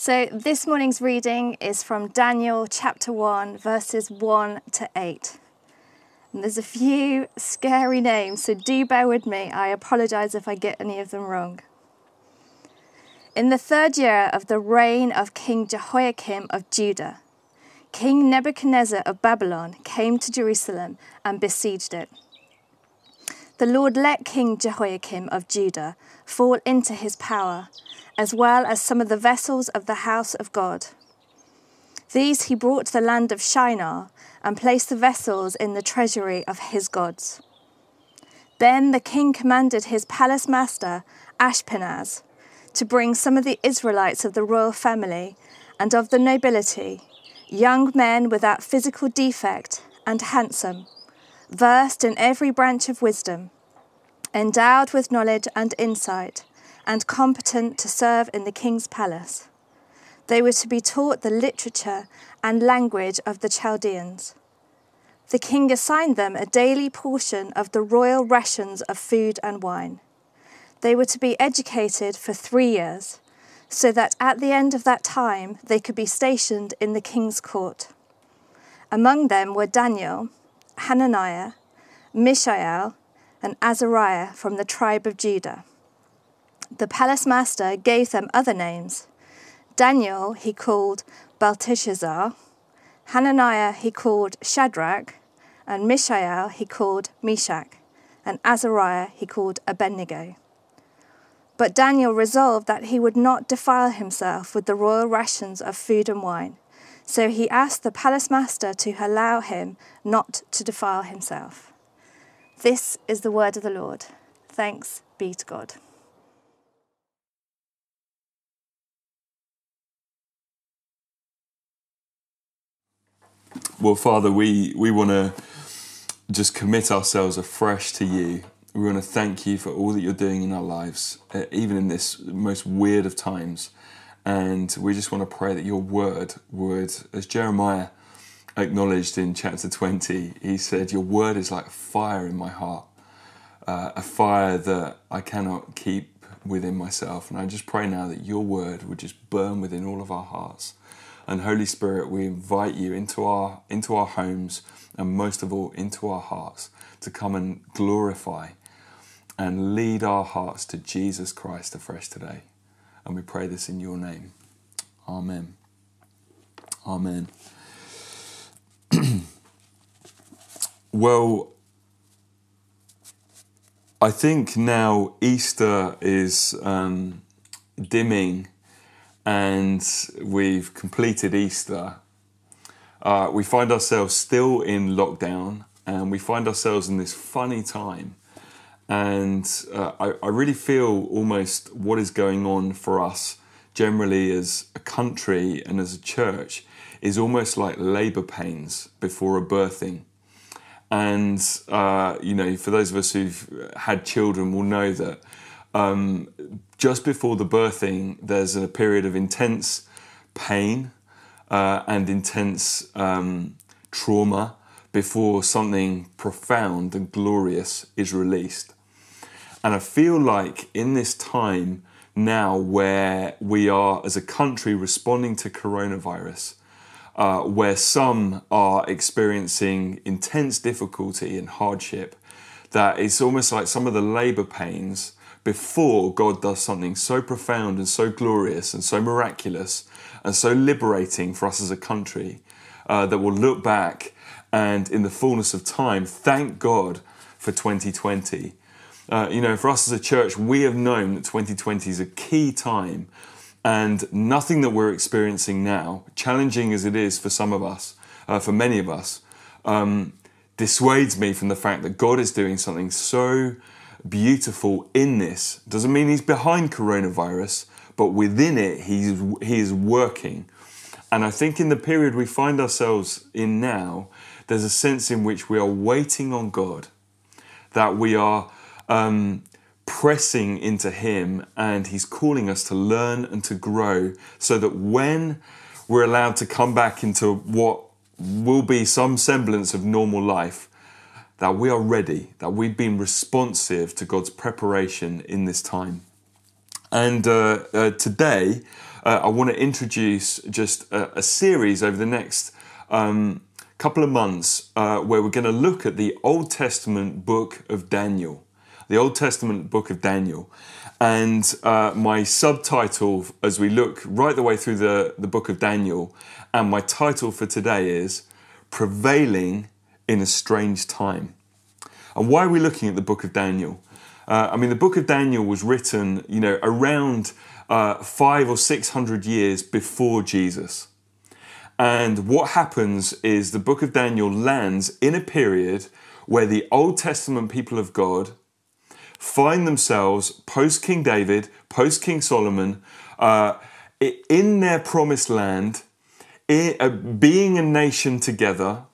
So, this morning's reading is from Daniel chapter 1, verses 1 to 8. And there's a few scary names, so do bear with me. I apologize if I get any of them wrong. In the third year of the reign of King Jehoiakim of Judah, King Nebuchadnezzar of Babylon came to Jerusalem and besieged it. The Lord let King Jehoiakim of Judah fall into his power, as well as some of the vessels of the house of God. These he brought to the land of Shinar and placed the vessels in the treasury of his gods. Then the king commanded his palace master, Ashpenaz, to bring some of the Israelites of the royal family and of the nobility, young men without physical defect and handsome versed in every branch of wisdom, endowed with knowledge and insight, and competent to serve in the king's palace. They were to be taught the literature and language of the Chaldeans. The king assigned them a daily portion of the royal rations of food and wine. They were to be educated for three years, so that at the end of that time they could be stationed in the king's court. Among them were Daniel, Hananiah, Mishael, and Azariah from the tribe of Judah. The palace master gave them other names. Daniel he called Belteshazzar, Hananiah he called Shadrach, and Mishael he called Meshach, and Azariah he called Abednego. But Daniel resolved that he would not defile himself with the royal rations of food and wine so he asked the palace master to allow him not to defile himself. This is the word of the Lord. Thanks be to God. Well, Father, we, we want to just commit ourselves afresh to you. We want to thank you for all that you're doing in our lives, uh, even in this most weird of times. And we just want to pray that your word would, as Jeremiah acknowledged in chapter 20, he said, Your word is like fire in my heart, uh, a fire that I cannot keep within myself. And I just pray now that your word would just burn within all of our hearts. And Holy Spirit, we invite you into our, into our homes and most of all into our hearts to come and glorify and lead our hearts to Jesus Christ afresh today. And we pray this in your name. Amen. Amen. well, I think now Easter is um, dimming and we've completed Easter. Uh, we find ourselves still in lockdown and we find ourselves in this funny time and uh, I, I, really feel almost what is going on for us generally as a country and as a church is almost like labor pains before a birthing. And, uh, you know, for those of us who've had children will know that um, just before the birthing, there's a period of intense pain uh, and intense um, trauma before something profound and glorious is released. And I feel like in this time now where we are as a country responding to coronavirus, uh, where some are experiencing intense difficulty and hardship, that it's almost like some of the labor pains before God does something so profound and so glorious and so miraculous and so liberating for us as a country uh, that we'll look back and in the fullness of time thank God for 2020 uh, you know, for us as a church, we have known that 2020 is a key time, and nothing that we're experiencing now, challenging as it is for some of us, uh, for many of us, um, dissuades me from the fact that God is doing something so beautiful in this. Doesn't mean He's behind coronavirus, but within it, He's He is working. And I think in the period we find ourselves in now, there's a sense in which we are waiting on God, that we are um, pressing into Him, and He's calling us to learn and to grow so that when we're allowed to come back into what will be some semblance of normal life, that we are ready, that we've been responsive to God's preparation in this time. And uh, uh, today, uh, I want to introduce just a, a, series over the next um, couple of months uh, where we're going to look at the Old Testament book of Daniel. The Old Testament book of Daniel. And uh, my subtitle, as we look right the way through the, the book of Daniel, and my title for today is Prevailing in a Strange Time. And why are we looking at the book of Daniel? Uh, I mean, the book of Daniel was written, you know, around uh, five or six hundred years before Jesus. And what happens is the book of Daniel lands in a period where the Old Testament people of God find themselves post King David, post King Solomon, uh, in their promised land, uh, being a nation together,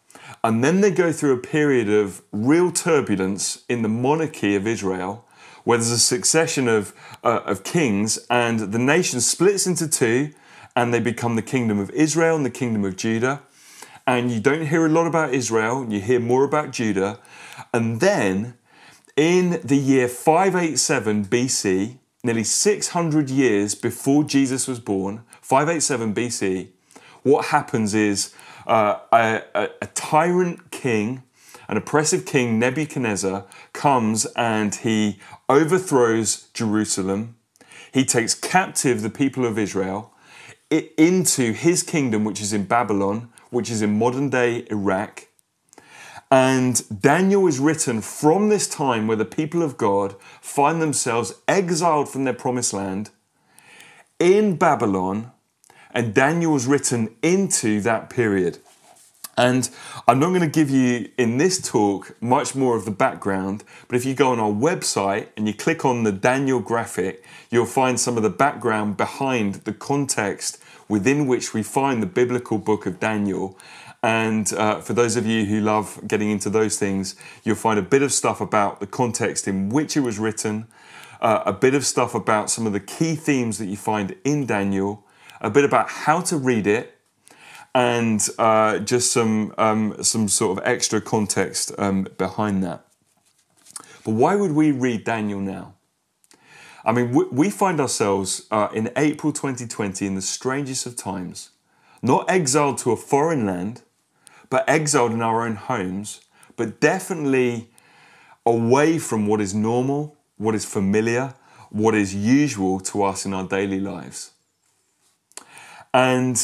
and then they go through a period of real turbulence in the monarchy of Israel, where there's a succession of, uh, of kings, and the nation splits into two, and they become the kingdom of Israel and the kingdom of Judah. And you don't hear a lot about Israel, you hear more about Judah. And then in the year 587 BC, nearly 600 years before Jesus was born, 587 BC, what happens is uh, a, a, a tyrant king, an oppressive king, Nebuchadnezzar, comes and he overthrows Jerusalem. He takes captive the people of Israel into his kingdom, which is in Babylon, which is in modern day Iraq. And Daniel is written from this time where the people of God find themselves exiled from their promised land in Babylon and Daniel was written into that period. And I'm not going to give you in this talk much more of the background, but if you go on our website and you click on the Daniel graphic, you'll find some of the background behind the context within which we find the biblical book of Daniel. And uh, for those of you who love getting into those things, you'll find a bit of stuff about the context in which it was written, uh, a bit of stuff about some of the key themes that you find in Daniel, a bit about how to read it, and uh, just some um, some sort of extra context um, behind that. But why would we read Daniel now? I mean, we, we find ourselves uh, in April 2020 in the strangest of times, not exiled to a foreign land, but exiled in our own homes, but definitely away from what is normal, what is familiar, what is usual to us in our daily lives. And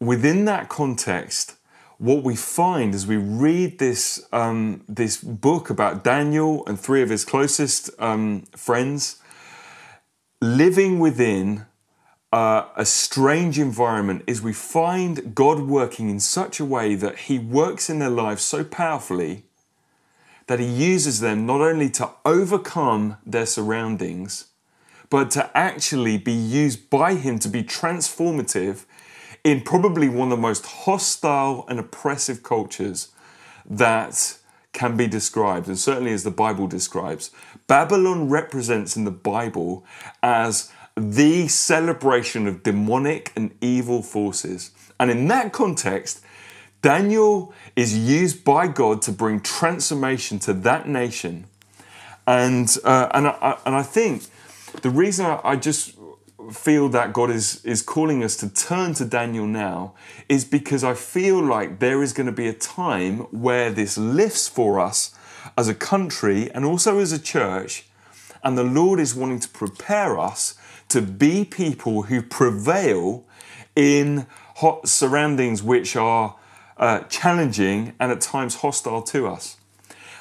within that context, what we find as we read this, um, this book about Daniel and three of his closest um, friends living within uh, a strange environment is we find God working in such a way that He works in their lives so powerfully that He uses them not only to overcome their surroundings, but to actually be used by Him to be transformative in probably one of the most hostile and oppressive cultures that can be described, and certainly as the Bible describes. Babylon represents in the Bible as the celebration of demonic and evil forces. And in that context, Daniel is used by God to bring transformation to that nation. And, uh, and, I, and I think the reason I, just feel that God is, is calling us to turn to Daniel now is because I feel like there is going to be a time where this lifts for us as a country and also as a church. And the Lord is wanting to prepare us to be people who prevail in hot surroundings which are uh, challenging and at times hostile to us.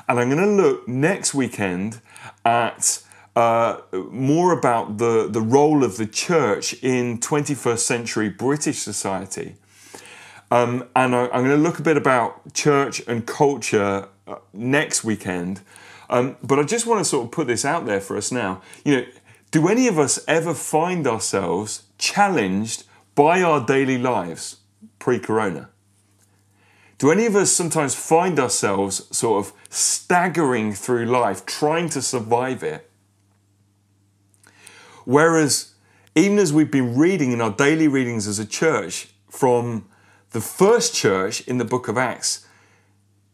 And I'm going to look next weekend at uh, more about the, the role of the church in 21st century British society. Um, and I, am going to look a bit about church and culture uh, next weekend. Um, but I just want to sort of put this out there for us now. You know, do any of us ever find ourselves challenged by our daily lives pre corona? Do any of us sometimes find ourselves sort of staggering through life, trying to survive it? Whereas, even as we've been reading in our daily readings as a church from the first church in the book of Acts,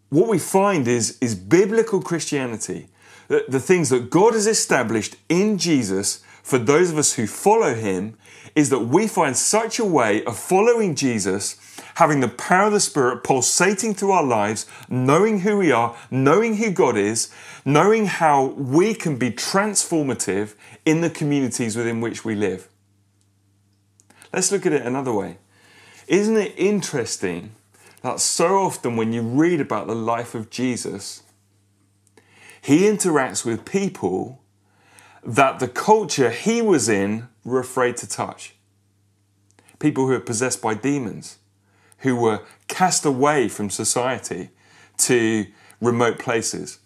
what we find is, is biblical Christianity, the, things that God has established in Jesus for those of us who follow him is that we find such a way of following Jesus, having the power of the Spirit pulsating through our lives, knowing who we are, knowing who God is, knowing how we can be transformative in the communities within which we live. Let's look at it another way. Isn't it interesting that so often when you read about the life of Jesus, he interacts with people that the culture he was in were afraid to touch. People who are possessed by demons, who were cast away from society to remote places.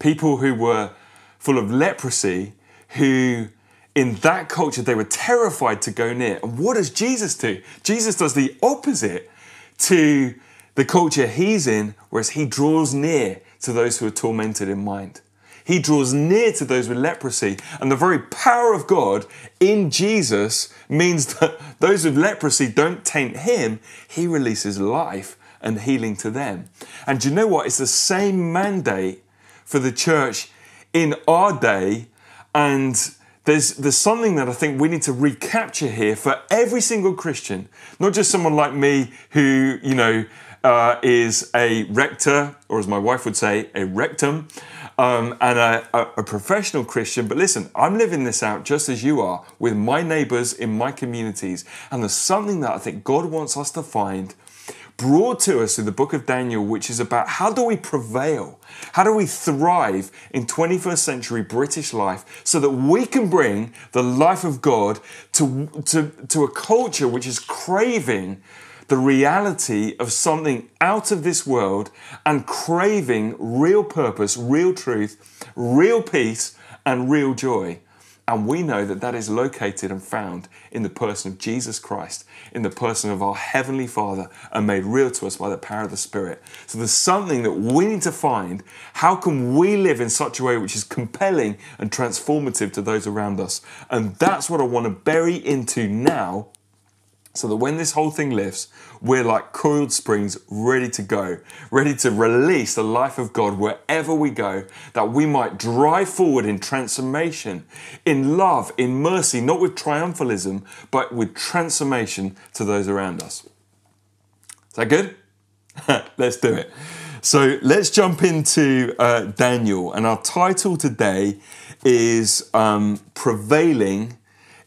People who were full of leprosy, who in that culture they were terrified to go near. And what does Jesus do? Jesus does the opposite to the culture he's in, whereas he draws near to those who are tormented in mind. He draws near to those with leprosy. And the very power of God in Jesus means that those with leprosy don't taint him. He releases life and healing to them. And do you know what? It's the same mandate for the church in our day. And there's, there's something that I think we need to recapture here for every single Christian, not just someone like me who, you know, uh, is a rector, or as my wife would say, a rectum, um, and a, a, a professional Christian. But listen, I'm living this out just as you are with my neighbors in my communities. And there's something that I think God wants us to find brought to us in the book of Daniel, which is about how do we prevail? How do we thrive in 21st century British life so that we can bring the life of God to, to, to a culture which is craving the reality of something out of this world and craving real purpose, real truth, real peace, and real joy. And we know that that is located and found in the person of Jesus Christ, in the person of our Heavenly Father, and made real to us by the power of the Spirit. So there's something that we need to find. How can we live in such a way which is compelling and transformative to those around us? And that's what I want to bury into now so that when this whole thing lifts, we're like coiled springs ready to go, ready to release the life of God wherever we go, that we might drive forward in transformation, in love, in mercy, not with triumphalism, but with transformation to those around us. Is that good? let's do it. So let's jump into uh, Daniel, and our title today is um, Prevailing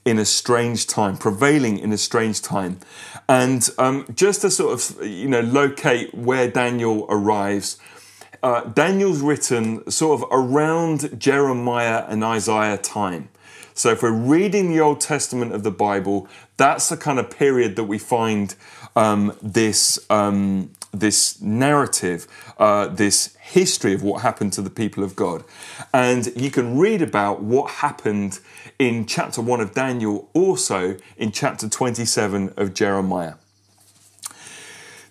in a strange time, prevailing in a strange time. And um, just to sort of, you know, locate where Daniel arrives, uh, Daniel's written sort of around Jeremiah and Isaiah time. So if we're reading the Old Testament of the Bible, that's the kind of period that we find um, this um, this narrative, uh, this history of what happened to the people of God. And you can read about what happened in chapter 1 of Daniel, also in chapter 27 of Jeremiah.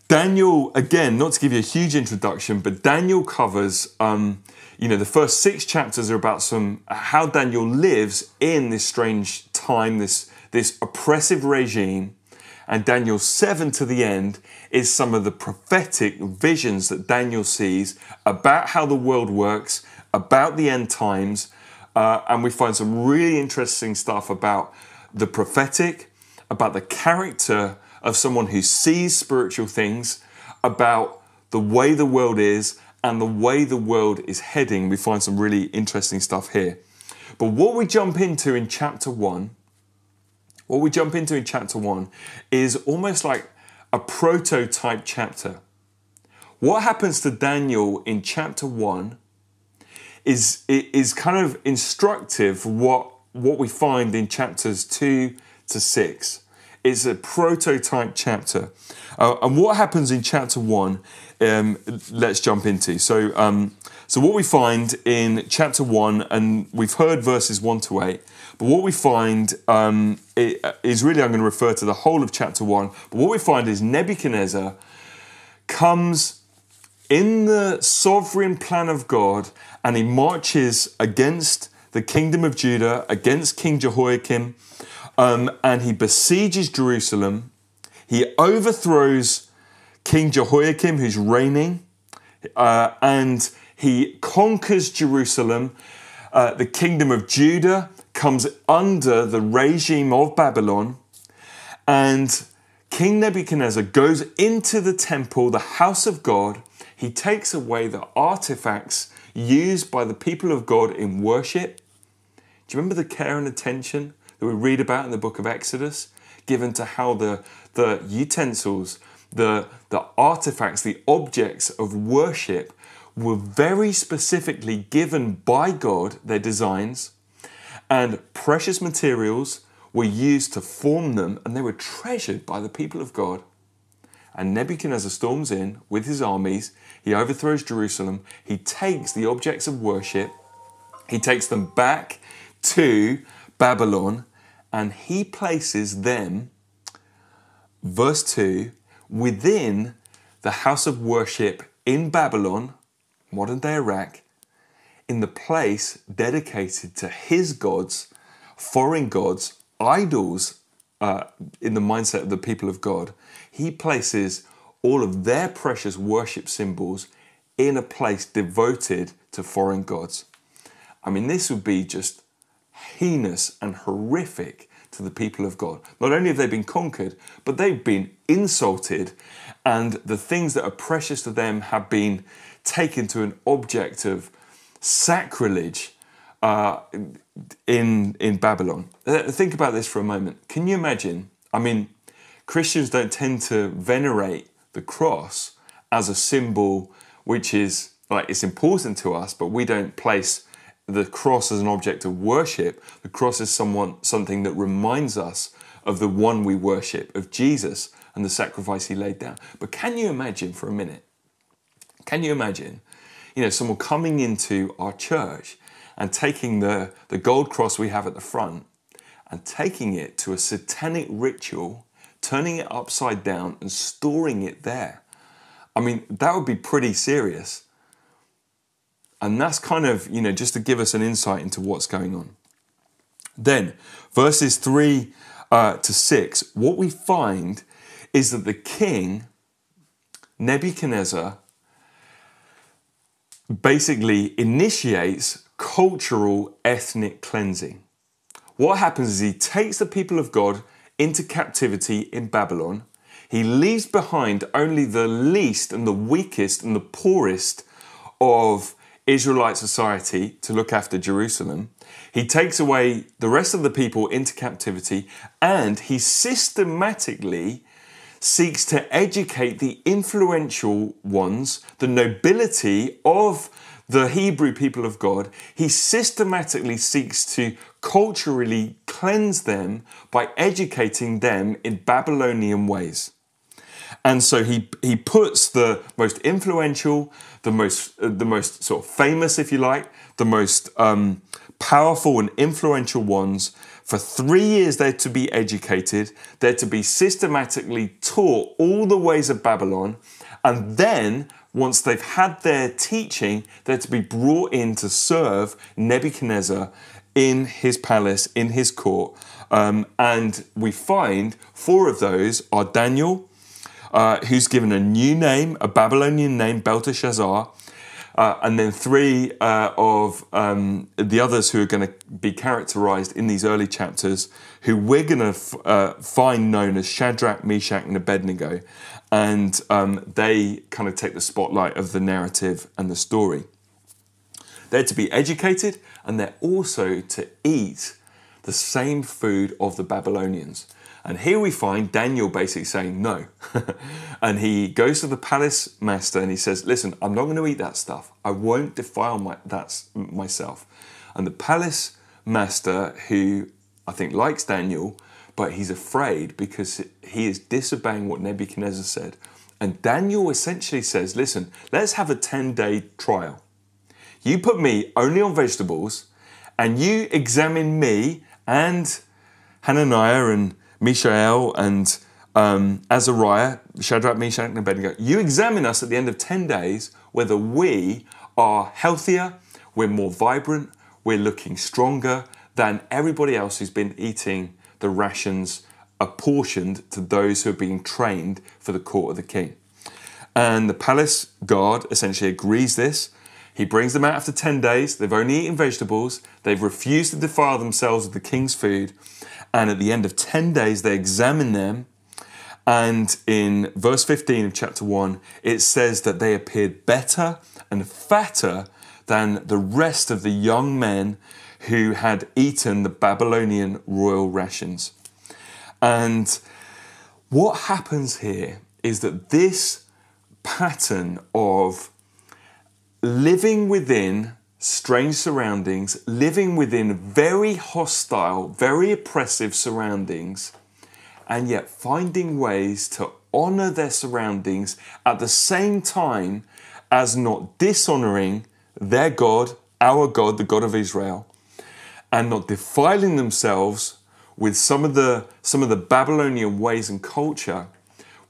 Daniel, again, not to give you a huge introduction, but Daniel covers, um, you know, the first six chapters are about some how Daniel lives in this strange time, this this oppressive regime, and Daniel 7 to the end is some of the prophetic visions that Daniel sees about how the world works, about the end times, uh, and we find some really interesting stuff about the prophetic, about the character of someone who sees spiritual things, about the way the world is, and the way the world is heading. We find some really interesting stuff here. But what we jump into in chapter one, what we jump into in chapter one is almost like a prototype chapter. What happens to Daniel in chapter one is is kind of instructive what what we find in chapters two to six. It's a prototype chapter, uh, and what happens in chapter one? Um, let's jump into. So, um, so what we find in chapter one, and we've heard verses one to eight. But what we find um, is really, I'm going to refer to the whole of chapter one. But what we find is Nebuchadnezzar comes in the sovereign plan of God and he marches against the kingdom of Judah, against King Jehoiakim, um, and he besieges Jerusalem. He overthrows King Jehoiakim, who's reigning, uh, and he conquers Jerusalem. Uh, the kingdom of Judah comes under the regime of Babylon, and King Nebuchadnezzar goes into the temple, the house of God. He takes away the artifacts used by the people of God in worship. Do you remember the care and attention that we read about in the book of Exodus? Given to how the, the utensils, the, the artifacts, the objects of worship were very specifically given by God, their designs, and precious materials were used to form them, and they were treasured by the people of God. And Nebuchadnezzar storms in with his armies, he overthrows Jerusalem, he takes the objects of worship, he takes them back to Babylon, and he places them, verse 2, within the house of worship in Babylon, modern day Iraq, in the place dedicated to his gods, foreign gods, idols uh, in the mindset of the people of God. He places all of their precious worship symbols in a place devoted to foreign gods. I mean, this would be just heinous and horrific to the people of God. Not only have they been conquered, but they've been insulted, and the things that are precious to them have been taken to an object of sacrilege uh, in in Babylon. Uh, think about this for a moment. Can you imagine? I mean, Christians don't tend to venerate the cross as a symbol which is like it's important to us, but we don't place the cross as an object of worship. The cross is someone something that reminds us of the one we worship, of Jesus and the sacrifice he laid down. But can you imagine for a minute? Can you imagine, you know, someone coming into our church and taking the, the gold cross we have at the front and taking it to a satanic ritual, turning it upside down and storing it there? I mean, that would be pretty serious. And that's kind of, you know, just to give us an insight into what's going on. Then, verses 3 uh, to 6, what we find is that the king, Nebuchadnezzar, basically initiates cultural ethnic cleansing. What happens is he takes the people of God into captivity in Babylon. He leaves behind only the least and the weakest and the poorest of Israelite society to look after Jerusalem. He takes away the rest of the people into captivity and he systematically seeks to educate the influential ones, the nobility of the Hebrew people of God, he systematically seeks to culturally cleanse them by educating them in Babylonian ways. And so he, he puts the most influential, the most, uh, the most sort of famous, if you like, the most um, powerful and influential ones. For three years, they're to be educated, they're to be systematically taught all the ways of Babylon, and then once they've had their teaching, they're to be brought in to serve Nebuchadnezzar in his palace, in his court. Um, and we find four of those are Daniel, uh, who's given a new name, a Babylonian name, Belteshazzar. Uh, and then three uh, of um, the others who are going to be characterized in these early chapters, who we're going to f- uh, find known as Shadrach, Meshach, and Abednego and um, they kind of take the spotlight of the narrative and the story. They're to be educated and they're also to eat the same food of the Babylonians. And here we find Daniel basically saying no. and he goes to the palace master and he says, Listen, I'm not going to eat that stuff. I won't defile my, that myself. And the palace master, who I think likes Daniel, but he's afraid because he is disobeying what Nebuchadnezzar said. And Daniel essentially says, Listen, let's have a 10 day trial. You put me only on vegetables, and you examine me and Hananiah and Mishael and um, Azariah, Shadrach, Meshach, and Abednego. You examine us at the end of 10 days whether we are healthier, we're more vibrant, we're looking stronger than everybody else who's been eating the rations apportioned to those who are being trained for the court of the king. And the palace guard essentially agrees this. He brings them out after 10 days. They've only eaten vegetables. They've refused to defile themselves with the king's food. And at the end of 10 days, they examine them. And in verse 15 of chapter 1, it says that they appeared better and fatter than the rest of the young men who had eaten the Babylonian royal rations. And what happens here is that this pattern of living within strange surroundings, living within very hostile, very oppressive surroundings, and yet finding ways to honor their surroundings at the same time as not dishonoring their God, our God, the God of Israel, and not defiling themselves with some of the some of the Babylonian ways and culture,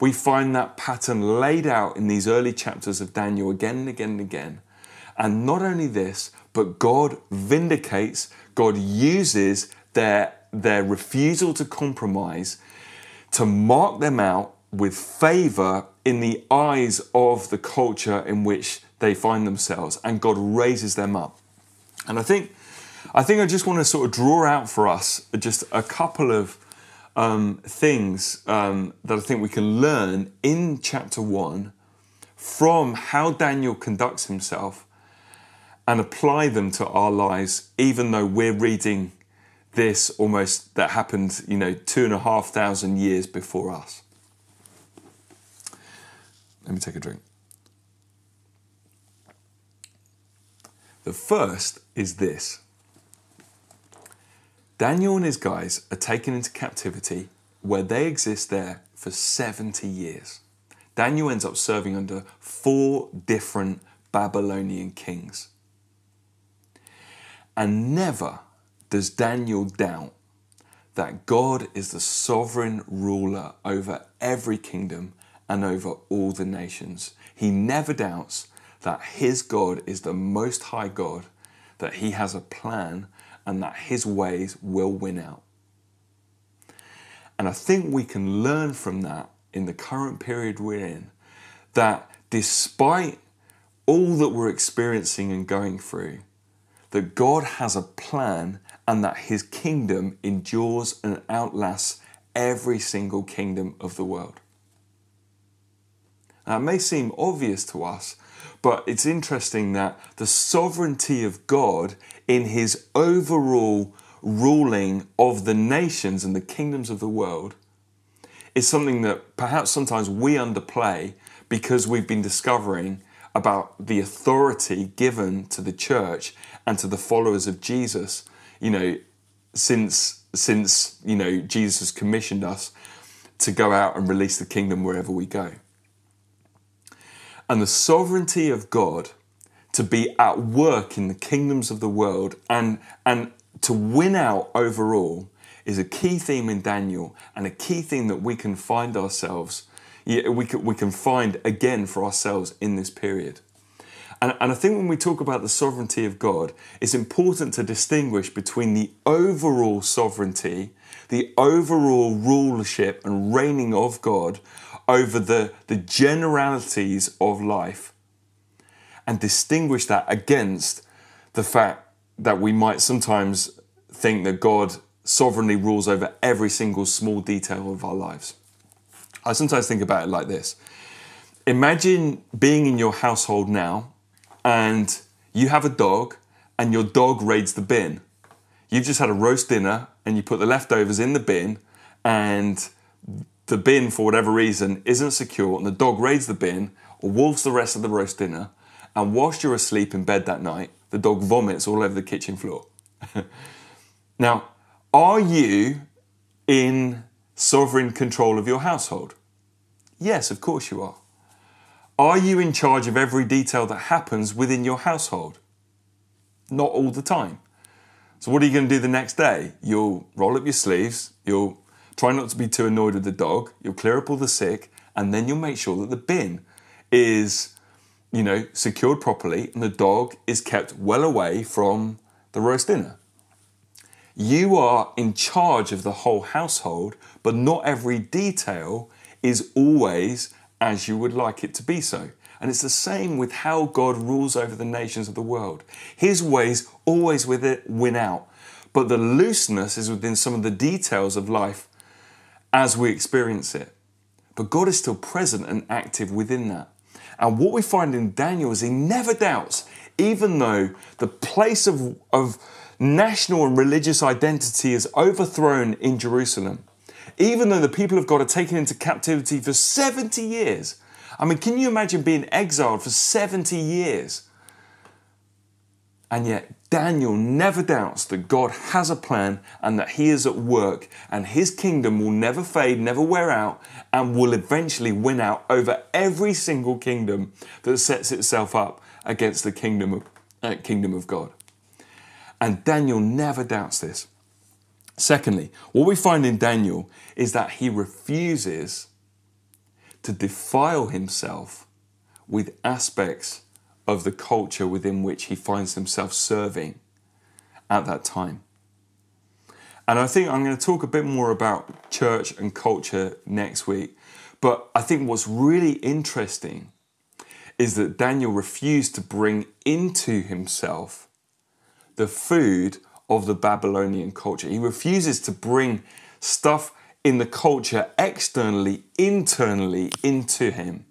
we find that pattern laid out in these early chapters of Daniel again and again and again. And not only this, but God vindicates, God uses their, their refusal to compromise to mark them out with favor in the eyes of the culture in which they find themselves, and God raises them up. And I think, I think I just want to sort of draw out for us just a couple of um, things um, that I think we can learn in chapter one from how Daniel conducts himself and apply them to our lives, even though we're reading this almost that happened, you know, two and a half thousand years before us. Let me take a drink. The first is this Daniel and his guys are taken into captivity where they exist there for 70 years. Daniel ends up serving under four different Babylonian kings. And never does Daniel doubt that God is the sovereign ruler over every kingdom and over all the nations. He never doubts that his God is the most high God, that he has a plan, and that his ways will win out. And I think we can learn from that in the current period we're in that despite all that we're experiencing and going through, that God has a plan and that his kingdom endures and outlasts every single kingdom of the world. Now, it may seem obvious to us, but it's interesting that the sovereignty of God in his overall ruling of the nations and the kingdoms of the world is something that perhaps sometimes we underplay because we've been discovering about the authority given to the church and to the followers of Jesus, you know, since since you know Jesus has commissioned us to go out and release the kingdom wherever we go. And the sovereignty of God to be at work in the kingdoms of the world and, and to win out overall is a key theme in Daniel and a key theme that we can find ourselves, we can, we can find again for ourselves in this period. And, and I think when we talk about the sovereignty of God, it's important to distinguish between the overall sovereignty, the overall rulership and reigning of God over the, the generalities of life and distinguish that against the fact that we might sometimes think that God sovereignly rules over every single small detail of our lives. I sometimes think about it like this Imagine being in your household now and you have a dog and your dog raids the bin. You've just had a roast dinner and you put the leftovers in the bin and the bin, for whatever reason, isn't secure and the dog raids the bin or wolves the rest of the roast dinner, and whilst you're asleep in bed that night, the dog vomits all over the kitchen floor. now, are you in sovereign control of your household? Yes, of course you are. Are you in charge of every detail that happens within your household? Not all the time. So, what are you going to do the next day? You'll roll up your sleeves, you'll Try not to be too annoyed with the dog. You'll clear up all the sick, and then you'll make sure that the bin is, you know, secured properly and the dog is kept well away from the roast dinner. You are in charge of the whole household, but not every detail is always as you would like it to be so. And it's the same with how God rules over the nations of the world. His ways always with it win out. But the looseness is within some of the details of life as we experience it. But God is still present and active within that. And what we find in Daniel is he never doubts, even though the place of, of national and religious identity is overthrown in Jerusalem, even though the people of God are taken into captivity for 70 years. I mean, can you imagine being exiled for 70 years? And yet, Daniel never doubts that God has a plan and that he is at work, and his kingdom will never fade, never wear out, and will eventually win out over every single kingdom that sets itself up against the kingdom of, uh, kingdom of God. And Daniel never doubts this. Secondly, what we find in Daniel is that he refuses to defile himself with aspects of the culture within which he finds himself serving at that time. And I think I'm going to talk a bit more about church and culture next week. But I think what's really interesting is that Daniel refused to bring into himself the food of the Babylonian culture. He refuses to bring stuff in the culture externally, internally into him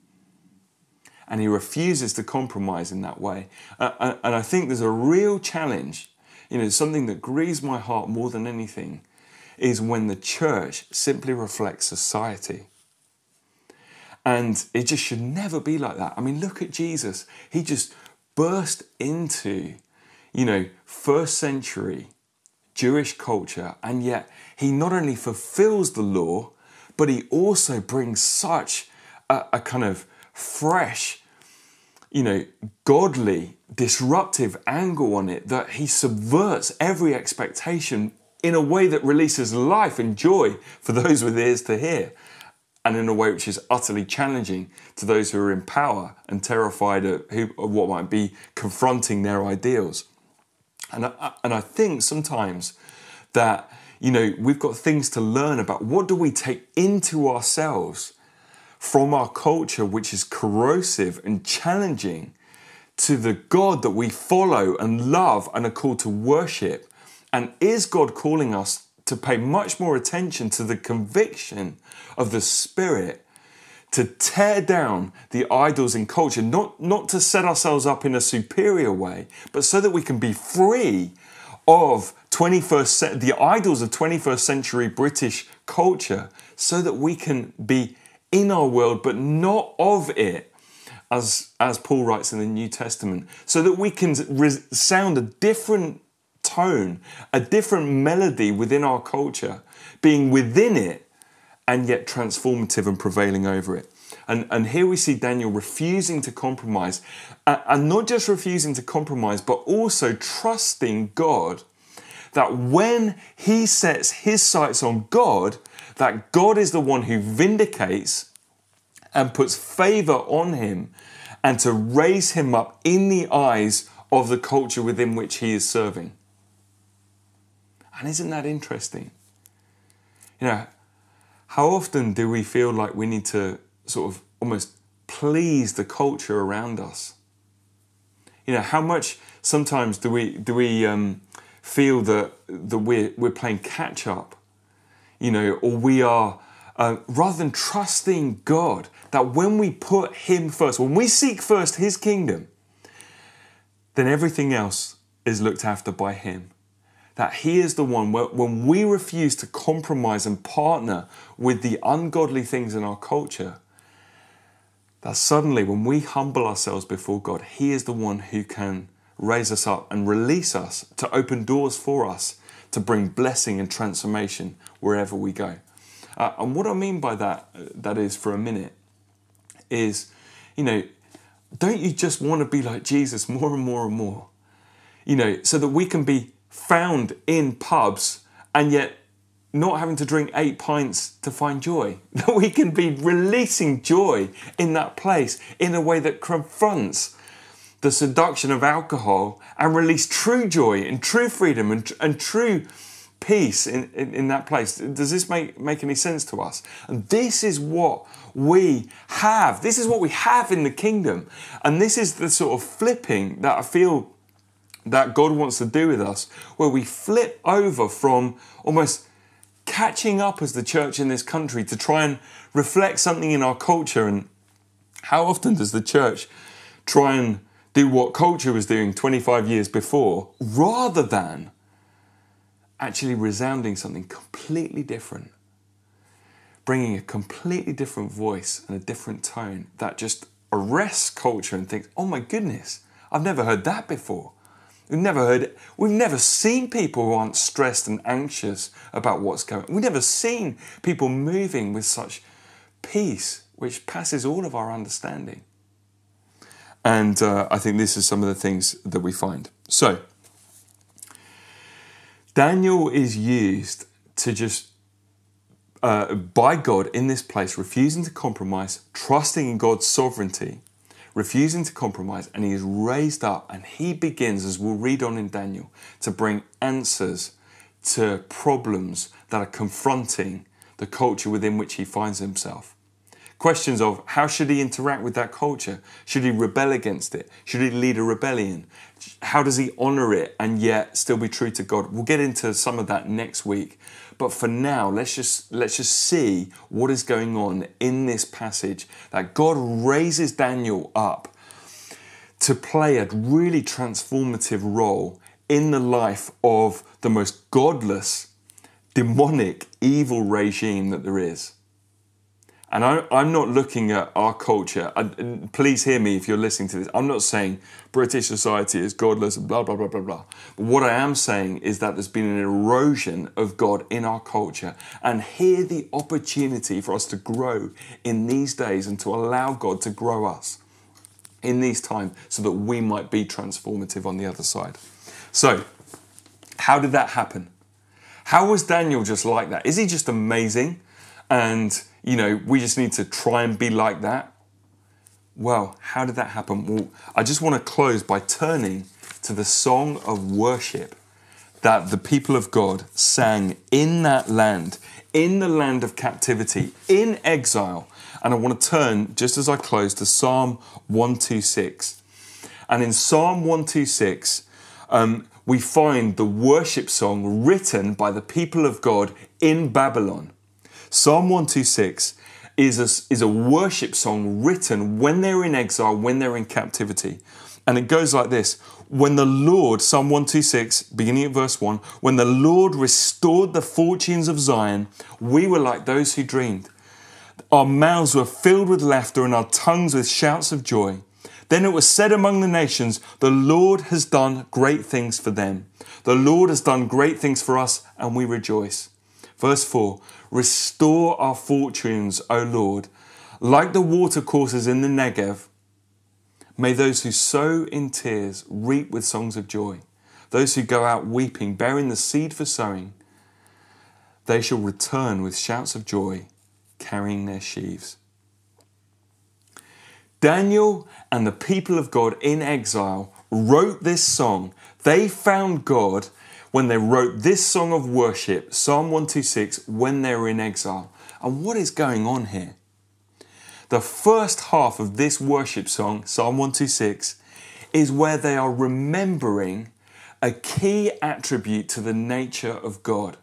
and he refuses to compromise in that way. Uh, and I think there's a real challenge, you know, something that grieves my heart more than anything is when the church simply reflects society. And it just should never be like that. I mean, look at Jesus. He just burst into, you know, first century Jewish culture, and yet he not only fulfills the law, but he also brings such a, a kind of fresh, you know, godly, disruptive angle on it that he subverts every expectation in a way that releases life and joy for those with ears to hear, and in a way which is utterly challenging to those who are in power and terrified of, who, of what might be confronting their ideals. And I, and I think sometimes that, you know, we've got things to learn about what do we take into ourselves from our culture, which is corrosive and challenging, to the God that we follow and love and are called to worship? And is God calling us to pay much more attention to the conviction of the Spirit to tear down the idols in culture, not, not to set ourselves up in a superior way, but so that we can be free of 21st the idols of 21st century British culture, so that we can be in our world, but not of it, as, as Paul writes in the New Testament, so that we can sound a different tone, a different melody within our culture, being within it and yet transformative and prevailing over it. And, and here we see Daniel refusing to compromise, and not just refusing to compromise, but also trusting God that when he sets his sights on God, that God is the one who vindicates and puts favor on him and to raise him up in the eyes of the culture within which he is serving. And isn't that interesting? You know, how often do we feel like we need to sort of almost please the culture around us? You know, how much sometimes do we do we um, feel that that we're we're playing catch up? You know, or we are uh, rather than trusting God that when we put Him first, when we seek first His kingdom, then everything else is looked after by Him. That He is the one where, when we refuse to compromise and partner with the ungodly things in our culture, that suddenly when we humble ourselves before God, He is the one who can raise us up and release us to open doors for us to bring blessing and transformation wherever we go. Uh, and what I mean by that, that is for a minute, is, you know, don't you just want to be like Jesus more and more and more? You know, so that we can be found in pubs and yet not having to drink eight pints to find joy. That we can be releasing joy in that place in a way that confronts the seduction of alcohol and release true joy and true freedom and, and true peace in, in, in, that place. Does this make, make any sense to us? And this is what we have. This is what we have in the kingdom. And this is the sort of flipping that I feel that God wants to do with us, where we flip over from almost catching up as the church in this country to try and reflect something in our culture. And how often does the church try and do what culture was doing 25 years before rather than actually resounding something completely different? Bringing a completely different voice and a different tone that just arrests culture and thinks, oh my goodness, I've never heard that before. We've never heard. We've never seen people who aren't stressed and anxious about what's going on. We've never seen people moving with such peace, which passes all of our understanding. And uh, I think this is some of the things that we find. So, Daniel is used to just, uh, by God in this place, refusing to compromise, trusting in God's sovereignty refusing to compromise, and he is raised up and he begins, as we'll read on in Daniel, to bring answers to problems that are confronting the culture within which he finds himself. Questions of how should he interact with that culture? Should he rebel against it? Should he lead a rebellion? How does he honor it and yet still be true to God? We'll get into some of that next week. But for now, let's just let's just see what is going on in this passage that God raises Daniel up to play a really transformative role in the life of the most godless, demonic, evil regime that there is. And I, am not looking at our culture. Please hear me if you're listening to this. I'm not saying British society is godless and blah, blah, blah, blah, blah. But what I am saying is that there's been an erosion of God in our culture. And here the opportunity for us to grow in these days and to allow God to grow us in these times so that we might be transformative on the other side. So, how did that happen? How was Daniel just like that? Is he just amazing? And you know, we just need to try and be like that. Well, how did that happen? Well, I just want to close by turning to the song of worship that the people of God sang in that land, in the land of captivity, in exile. And I want to turn, just as I close, to Psalm 126. And in Psalm 126, um, we find the worship song written by the people of God in Babylon. Psalm 126 is a, is a worship song written when they're in exile, when they're in captivity. And it goes like this When the Lord, Psalm 126, beginning at verse 1, when the Lord restored the fortunes of Zion, we were like those who dreamed. Our mouths were filled with laughter and our tongues with shouts of joy. Then it was said among the nations, The Lord has done great things for them. The Lord has done great things for us, and we rejoice. Verse 4 Restore our fortunes, O Lord, like the watercourses in the Negev. May those who sow in tears reap with songs of joy. Those who go out weeping, bearing the seed for sowing, they shall return with shouts of joy, carrying their sheaves. Daniel and the people of God in exile wrote this song. They found God when they wrote this song of worship, Psalm 126, when they were in exile. And what is going on here? The first half of this worship song, Psalm 126, is where they are remembering a key attribute to the nature of God.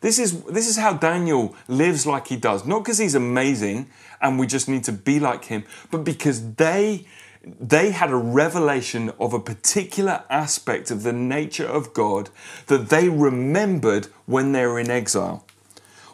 This is, this is how Daniel lives like he does, not because he's amazing and we just need to be like him, but because they they had a revelation of a particular aspect of the nature of God that they remembered when they were in exile.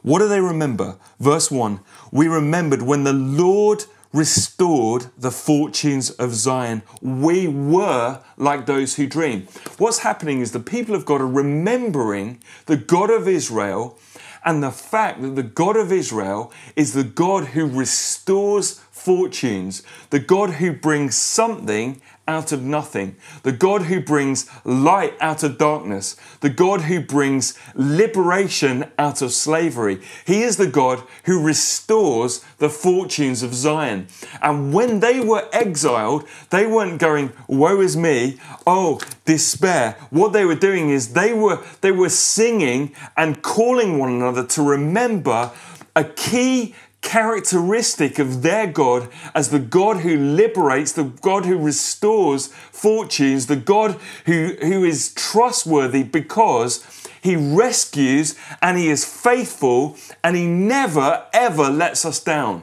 What do they remember? Verse 1 We remembered when the Lord restored the fortunes of Zion. We were like those who dream. What's happening is the people of God are remembering the God of Israel and the fact that the God of Israel is the God who restores fortunes, the God who brings something out of nothing, the God who brings light out of darkness, the God who brings liberation out of slavery. He is the God who restores the fortunes of Zion. And when they were exiled, they weren't going, woe is me, oh, despair. What they were doing is they were, they were singing and calling one another to remember a key characteristic of their God as the God who liberates, the God who restores fortunes, the God who, who is trustworthy because he rescues and he is faithful and he never ever lets us down.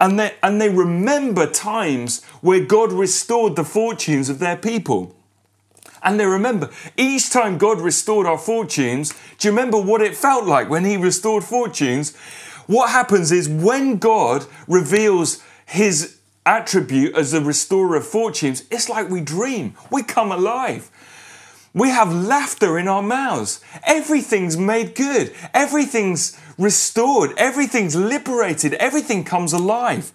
And they, and they remember times where God restored the fortunes of their people. And they remember each time God restored our fortunes, do you remember what it felt like when He restored fortunes? What happens is when God reveals his attribute as the restorer of fortunes, it's like we dream. We come alive. We have laughter in our mouths. Everything's made good. Everything's restored. Everything's liberated. Everything comes alive.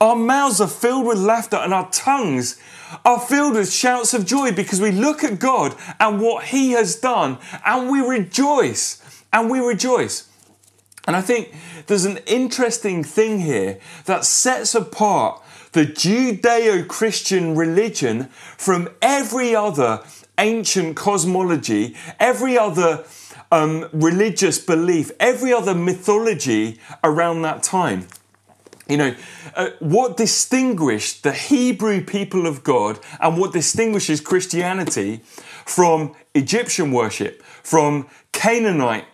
Our mouths are filled with laughter and our tongues are filled with shouts of joy because we look at God and what He has done and we rejoice. And we rejoice. And I think there's an interesting thing here that sets apart the Judeo Christian religion from every other ancient cosmology, every other um, religious belief, every other mythology around that time. You know, uh, what distinguished the Hebrew people of God and what distinguishes Christianity from Egyptian worship, from Canaanite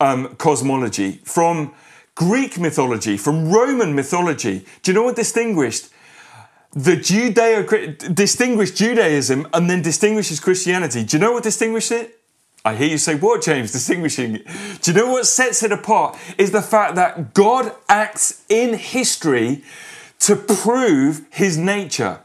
um, cosmology, from Greek mythology, from Roman mythology. Do you know what distinguished the Judeo distinguished Judaism and then distinguishes Christianity? Do you know what distinguished it? I hear you say, What, James? Distinguishing it. Do you know what sets it apart? Is the fact that God acts in history to prove his nature.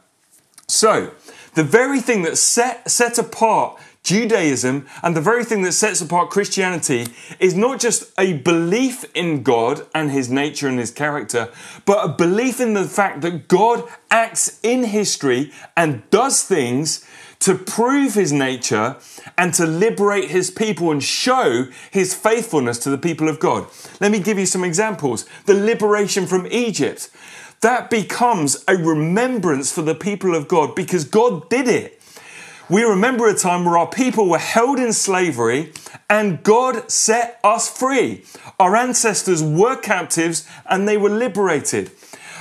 So, the very thing that set, set apart Judaism and the very thing that sets apart Christianity is not just a belief in God and his nature and his character, but a belief in the fact that God acts in history and does things to prove his nature and to liberate his people and show his faithfulness to the people of God. Let me give you some examples. The liberation from Egypt. That becomes a remembrance for the people of God because God did it. We remember a time where our people were held in slavery and God set us free. Our ancestors were captives and they were liberated.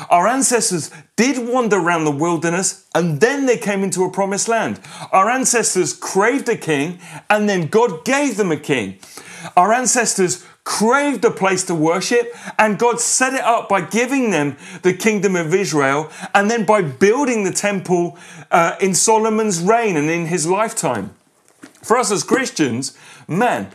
Our ancestors did wander around the wilderness and then they came into a promised land. Our ancestors craved a king and then God gave them a king. Our ancestors craved a place to worship, and God set it up by giving them the kingdom of Israel and then by building the temple uh, in Solomon's reign and in his lifetime. For us as Christians, man,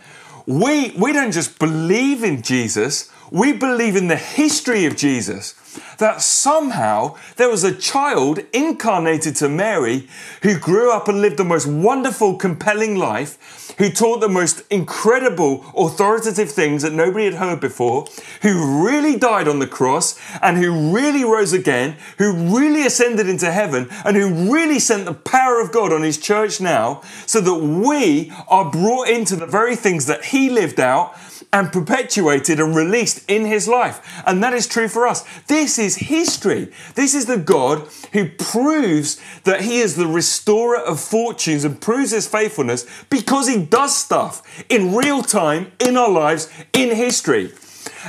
we, we don't just believe in Jesus, we believe in the history of Jesus that somehow there was a child incarnated to Mary who grew up and lived the most wonderful, compelling life, who taught the most incredible, authoritative things that nobody had heard before, who really died on the cross and who really rose again, who really ascended into heaven, and who really sent the power of God on his church now so that we are brought into the very things that he lived out and perpetuated and released in his life. And that is true for us. This is history. This is the God who proves that he is the restorer of fortunes and proves his faithfulness because he does stuff in real time in our lives in history.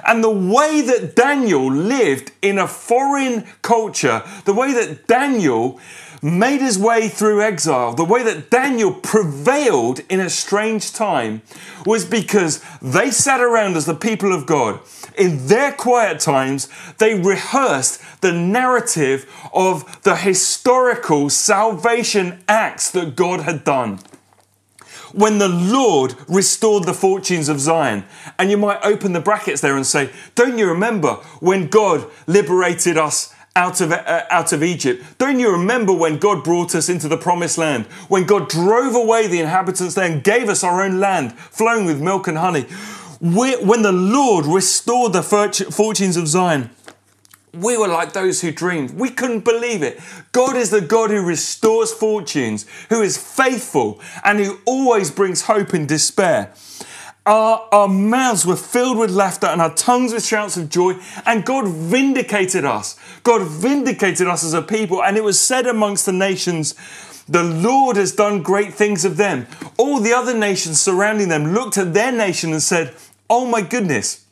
And the way that Daniel lived in a foreign culture, the way that Daniel made his way through exile, the way that Daniel prevailed in a strange time was because they sat around as the people of God. In their quiet times, they rehearsed the narrative of the historical salvation acts that God had done when the Lord restored the fortunes of Zion. And you might open the brackets there and say, Don't you remember when God liberated us out of, uh, out of Egypt. Don't you remember when God brought us into the promised land? When God drove away the inhabitants there and gave us our own land flowing with milk and honey? When the Lord restored the fortunes of Zion, we were like those who dreamed. We couldn't believe it. God is the God who restores fortunes, who is faithful, and who always brings hope in despair. Our, our mouths were filled with laughter and our tongues with shouts of joy, and God vindicated us. God vindicated us as a people, and it was said amongst the nations, the Lord has done great things of them. All the other nations surrounding them looked at their nation and said, Oh my goodness,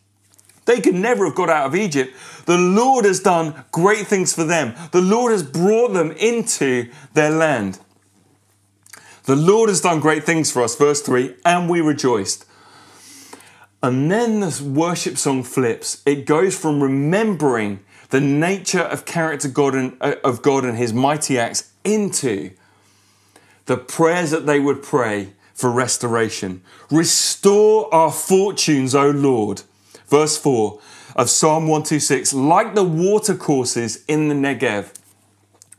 they could never have got out of Egypt. The Lord has done great things for them. The Lord has brought them into their land. The Lord has done great things for us, verse 3, and we rejoiced. And then this worship song flips. It goes from remembering the nature of character God and, uh, of God and his mighty acts into the prayers that they would pray for restoration. Restore our fortunes, O Lord. Verse 4 of Psalm 126, like the watercourses in the Negev.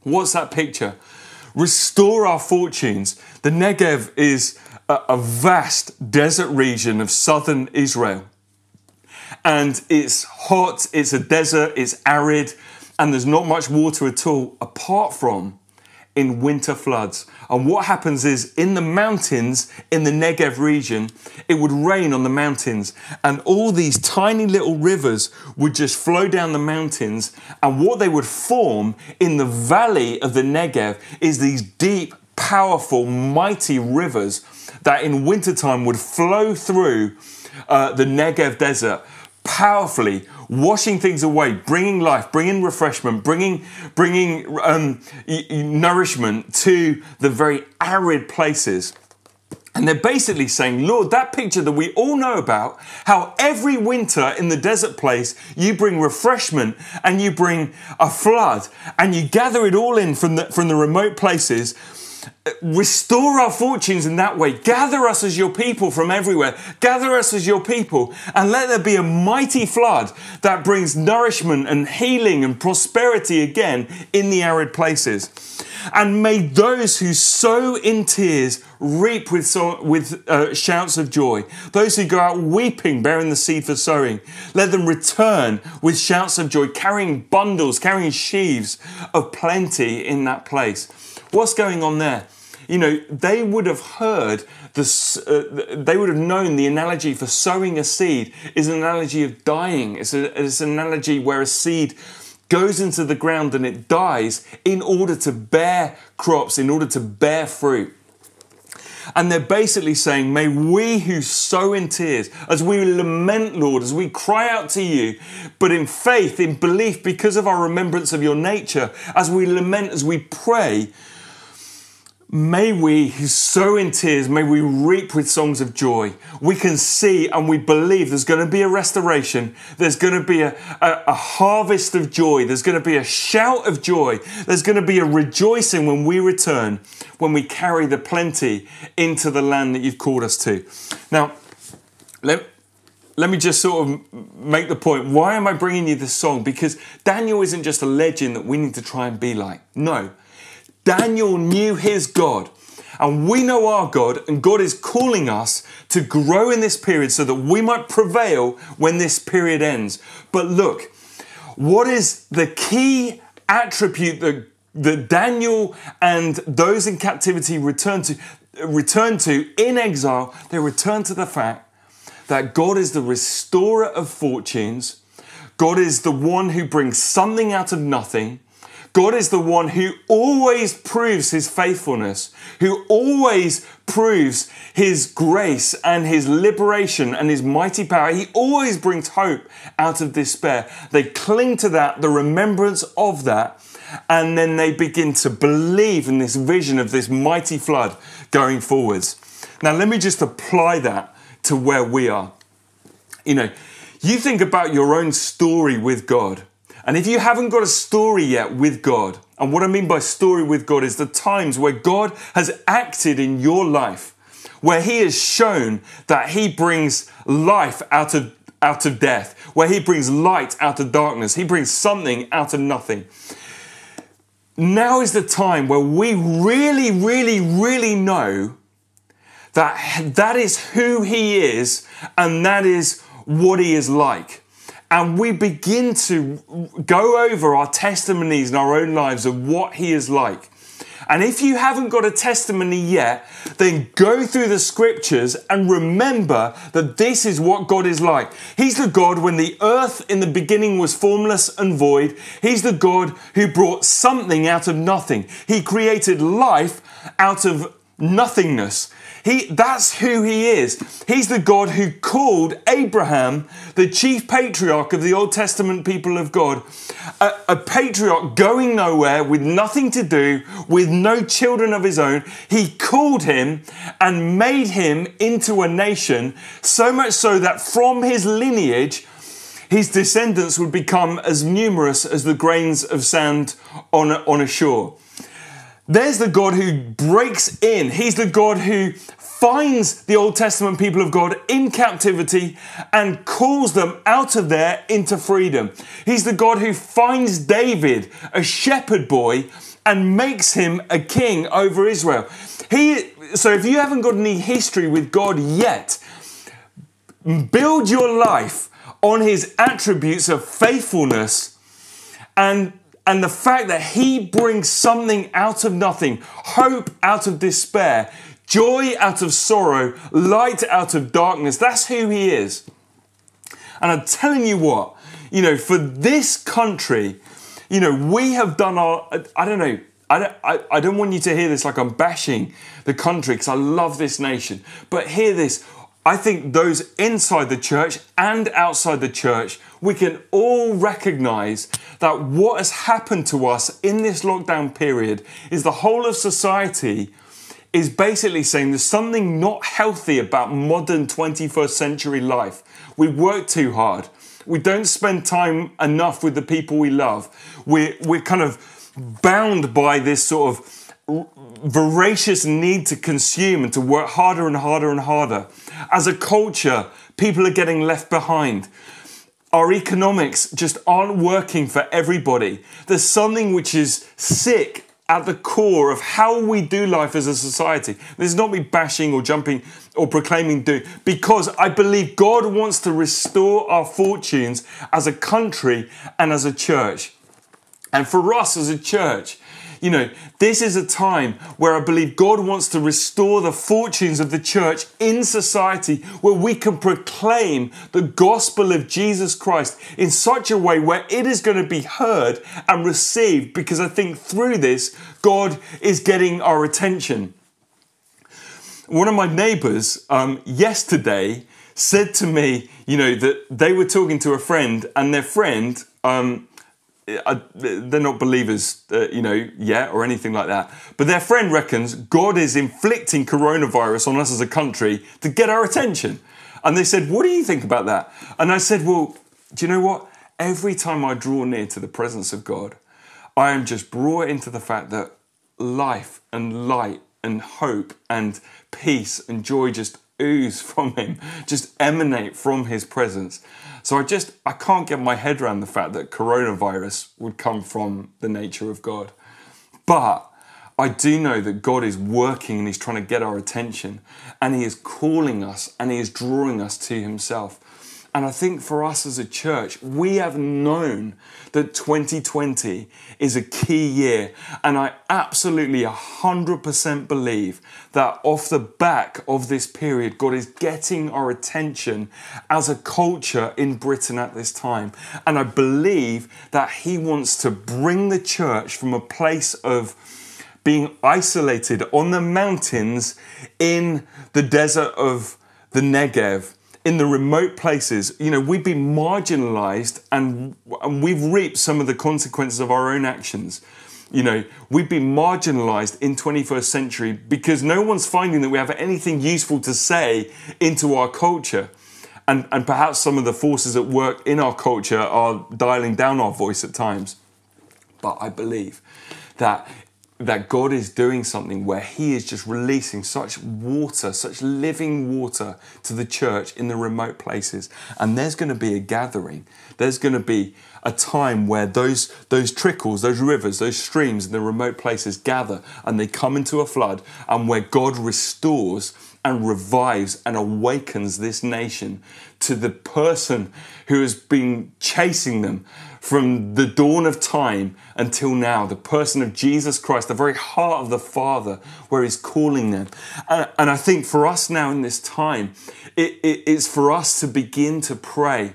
What's that picture? Restore our fortunes. The Negev is a, a vast desert region of southern Israel. And it's hot, it's a desert, it's arid, and there's not much water at all apart from in winter floods. And what happens is in the mountains, in the Negev region, it would rain on the mountains, and all these tiny little rivers would just flow down the mountains. And what they would form in the valley of the Negev is these deep, powerful, mighty rivers that in wintertime would flow through uh, the Negev desert powerfully washing things away, bringing life, bringing refreshment, bringing, bringing um, nourishment to the very arid places. And they're basically saying, Lord, that picture that we all know about, how every winter in the desert place, you bring refreshment and you bring a flood and you gather it all in from the, from the remote places restore our fortunes in that way. Gather us as your people from everywhere. Gather us as your people and let there be a mighty flood that brings nourishment and healing and prosperity again in the arid places. And may those who sow in tears reap with, so, with uh, shouts of joy. Those who go out weeping, bearing the seed for sowing, let them return with shouts of joy, carrying bundles, carrying sheaves of plenty in that place. What's going on there? You know, they would have heard this, uh, they would have known the analogy for sowing a seed is an analogy of dying. It's, a, it's an analogy where a seed goes into the ground and it dies in order to bear crops, in order to bear fruit. And they're basically saying, May we who sow in tears, as we lament, Lord, as we cry out to you, but in faith, in belief, because of our remembrance of your nature, as we lament, as we pray, May we who sow in tears, may we reap with songs of joy. We can see and we believe there's going to be a restoration. There's going to be a, a, a, harvest of joy. There's going to be a shout of joy. There's going to be a rejoicing when we return, when we carry the plenty into the land that you've called us to. Now, let, let me just sort of make the point. Why am I bringing you this song? Because Daniel isn't just a legend that we need to try and be like. No. Daniel knew his God. And we know our God, and God is calling us to grow in this period so that we might prevail when this period ends. But look, what is the key attribute that, that Daniel and those in captivity return to, return to in exile? They return to the fact that God is the restorer of fortunes. God is the one who brings something out of nothing. God is the one who always proves his faithfulness, who always proves his grace and his liberation and his mighty power. He always brings hope out of despair. They cling to that, the remembrance of that, and then they begin to believe in this vision of this mighty flood going forwards. Now, let me just apply that to where we are. You know, you think about your own story with God. And if you haven't got a story yet with God, and what I mean by story with God is the times where God has acted in your life, where He has shown that He brings life out of, out of death, where He brings light out of darkness, He brings something out of nothing. Now is the time where we really, really, really know that that is who He is and that is what He is like. And we begin to go over our testimonies in our own lives of what He is like. And if you haven't got a testimony yet, then go through the scriptures and remember that this is what God is like. He's the God when the earth in the beginning was formless and void. He's the God who brought something out of nothing. He created life out of nothingness. He, that's who he is. He's the God who called Abraham, the chief patriarch of the Old Testament people of God, a, a patriarch going nowhere with nothing to do, with no children of his own. He called him and made him into a nation, so much so that from his lineage, his descendants would become as numerous as the grains of sand on a, on a shore. There's the God who breaks in. He's the God who finds the Old Testament people of God in captivity and calls them out of there into freedom. He's the God who finds David, a shepherd boy, and makes him a king over Israel. He, so if you haven't got any history with God yet, build your life on his attributes of faithfulness and and the fact that he brings something out of nothing, hope out of despair, joy out of sorrow, light out of darkness. That's who he is. And I'm telling you what, you know, for this country, you know, we have done our, I don't know, I don't, I, I don't want you to hear this like I'm bashing the country because I love this nation. But hear this I think those inside the church and outside the church, we can all recognize that what has happened to us in this lockdown period is the whole of society is basically saying there's something not healthy about modern 21st century life. We work too hard. We don't spend time enough with the people we love. We're, we're kind of bound by this sort of voracious need to consume and to work harder and harder and harder. As a culture, people are getting left behind. Our economics just aren't working for everybody. There's something which is sick at the core of how we do life as a society. This is not me bashing or jumping or proclaiming do, because I believe God wants to restore our fortunes as a country and as a church. And for us as a church, you know, this is a time where I believe God wants to restore the fortunes of the church in society where we can proclaim the gospel of Jesus Christ in such a way where it is going to be heard and received because I think through this, God is getting our attention. One of my neighbors um, yesterday said to me, you know, that they were talking to a friend and their friend, um, I, they're not believers, uh, you know, yet or anything like that. But their friend reckons God is inflicting coronavirus on us as a country to get our attention. And they said, What do you think about that? And I said, Well, do you know what? Every time I draw near to the presence of God, I am just brought into the fact that life and light and hope and peace and joy just ooze from Him, just emanate from His presence. So I just I can't get my head around the fact that coronavirus would come from the nature of God. But I do know that God is working and He's trying to get our attention and He is calling us and He is drawing us to Himself. And I think for us as a church, we have known that 2020 is a key year. And I absolutely 100% believe that off the back of this period, God is getting our attention as a culture in Britain at this time. And I believe that He wants to bring the church from a place of being isolated on the mountains in the desert of the Negev in the remote places, you know, we've been marginalized and, and we've reaped some of the consequences of our own actions. You know, we've been marginalized in 21st century because no one's finding that we have anything useful to say into our culture. And, and perhaps some of the forces at work in our culture are dialing down our voice at times. But I believe that that God is doing something where He is just releasing such water, such living water to the church in the remote places. And there's going to be a gathering. There's going to be a time where those, those trickles, those rivers, those streams in the remote places gather and they come into a flood, and where God restores and revives and awakens this nation to the person who has been chasing them from the dawn of time until now, the person of Jesus Christ, the very heart of the Father, where He's calling them. And, and I think for us now in this time, it, it, it's for us to begin to pray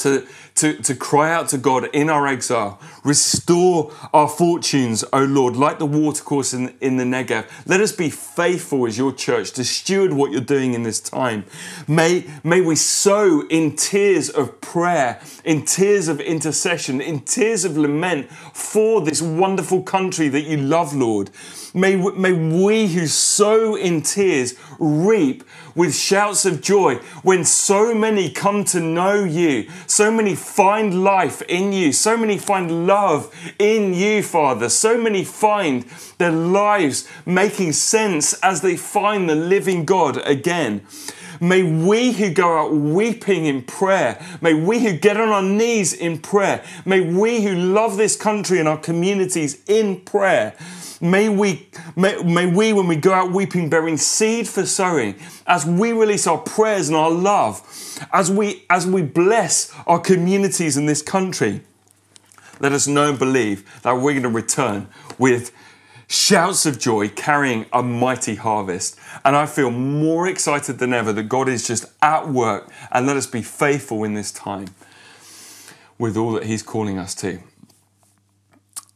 to, to, to cry out to God in our exile. Restore our fortunes, O Lord, like the watercourse in, in the Negev. Let us be faithful as your church to steward what you're doing in this time. May, may we sow in tears of prayer, in tears of intercession, in tears of lament for this wonderful country that you love, Lord. May, may we who sow in tears reap with shouts of joy when so many come to know you, so many find life in you, so many find love in you, Father, so many find their lives making sense as they find the living God again. May we who go out weeping in prayer, may we who get on our knees in prayer, may we who love this country and our communities in prayer, May we, may, may we, when we go out weeping, bearing seed for sowing, as we release our prayers and our love, as we, as we bless our communities in this country, let us know and believe that we're going to return with shouts of joy carrying a mighty harvest. And I feel more excited than ever that God is just at work and let us be faithful in this time with all that He's calling us to.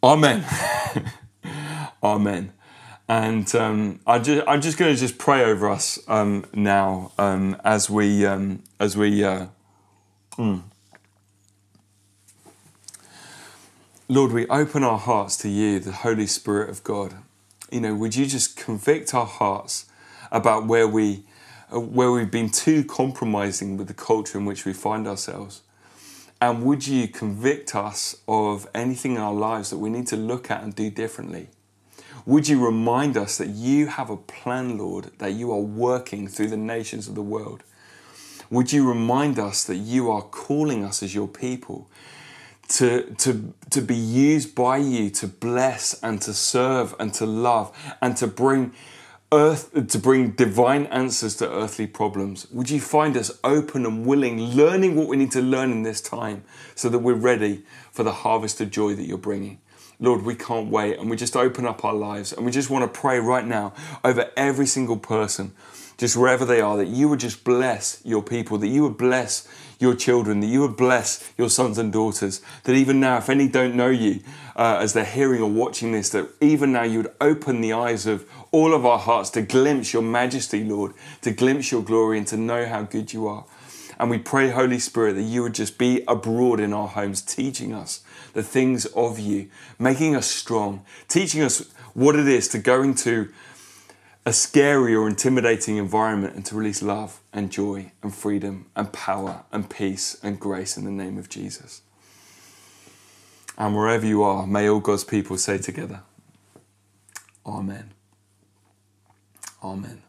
Amen. Amen. And um, I I'm just going to just pray over us um, now um, as we um, as we. Uh, mm. Lord, we open our hearts to you, the Holy Spirit of God. You know, would you just convict our hearts about where we uh, where we've been too compromising with the culture in which we find ourselves? And would you convict us of anything in our lives that we need to look at and do differently? Would you remind us that you have a plan, Lord, that you are working through the nations of the world? Would you remind us that you are calling us as your people to, to, to be used by you to bless and to serve and to love and to bring earth to bring divine answers to earthly problems would you find us open and willing learning what we need to learn in this time so that we're ready for the harvest of joy that you're bringing Lord, we can't wait. And we just open up our lives and we just want to pray right now over every single person, just wherever they are, that you would just bless your people, that you would bless your children, that you would bless your sons and daughters, that even now, if any don't know you uh, as they're hearing or watching this, that even now you would open the eyes of all of our hearts to glimpse your majesty, Lord, to glimpse your glory and to know how good you are. And we pray, Holy Spirit, that you would just be abroad in our homes, teaching us the things of you, making us strong, teaching us what it is to go into a scary or intimidating environment and to release love and joy and freedom and power and peace and grace in the name of Jesus. And wherever you are, may all God's people say together, Amen. Amen.